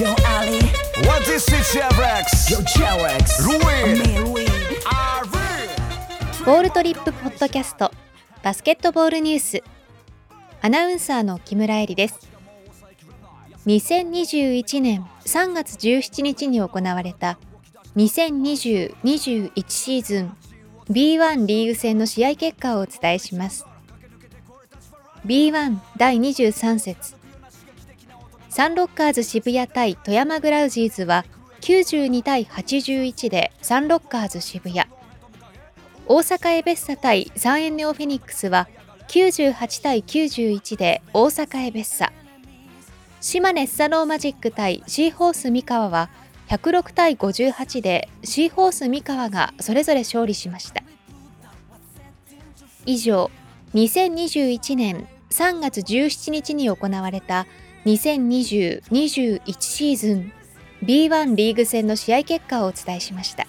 Yo Ali. What is it, Chevrex? Yo Cherex Ruin. Louis ボールトリップポッドキャスト。バスケットボールニュース。アナウンサーの木村恵里です。2021年3月17日に行われた2020-21シーズン B1 リーグ戦の試合結果をお伝えします。B1 第23節サンロッカーズ渋谷対富山グラウジーズは92対81でサンロッカーズ渋谷。大阪エベッサ対サンエンネオフェニックスは98対91で大阪エベッサ。島根スサノーマジック対シーホース三河は106対58でシーホース三河がそれぞれ勝利しました。以上2021年3月17日に行われた2020-21シーズン B1 リーグ戦の試合結果をお伝えしました。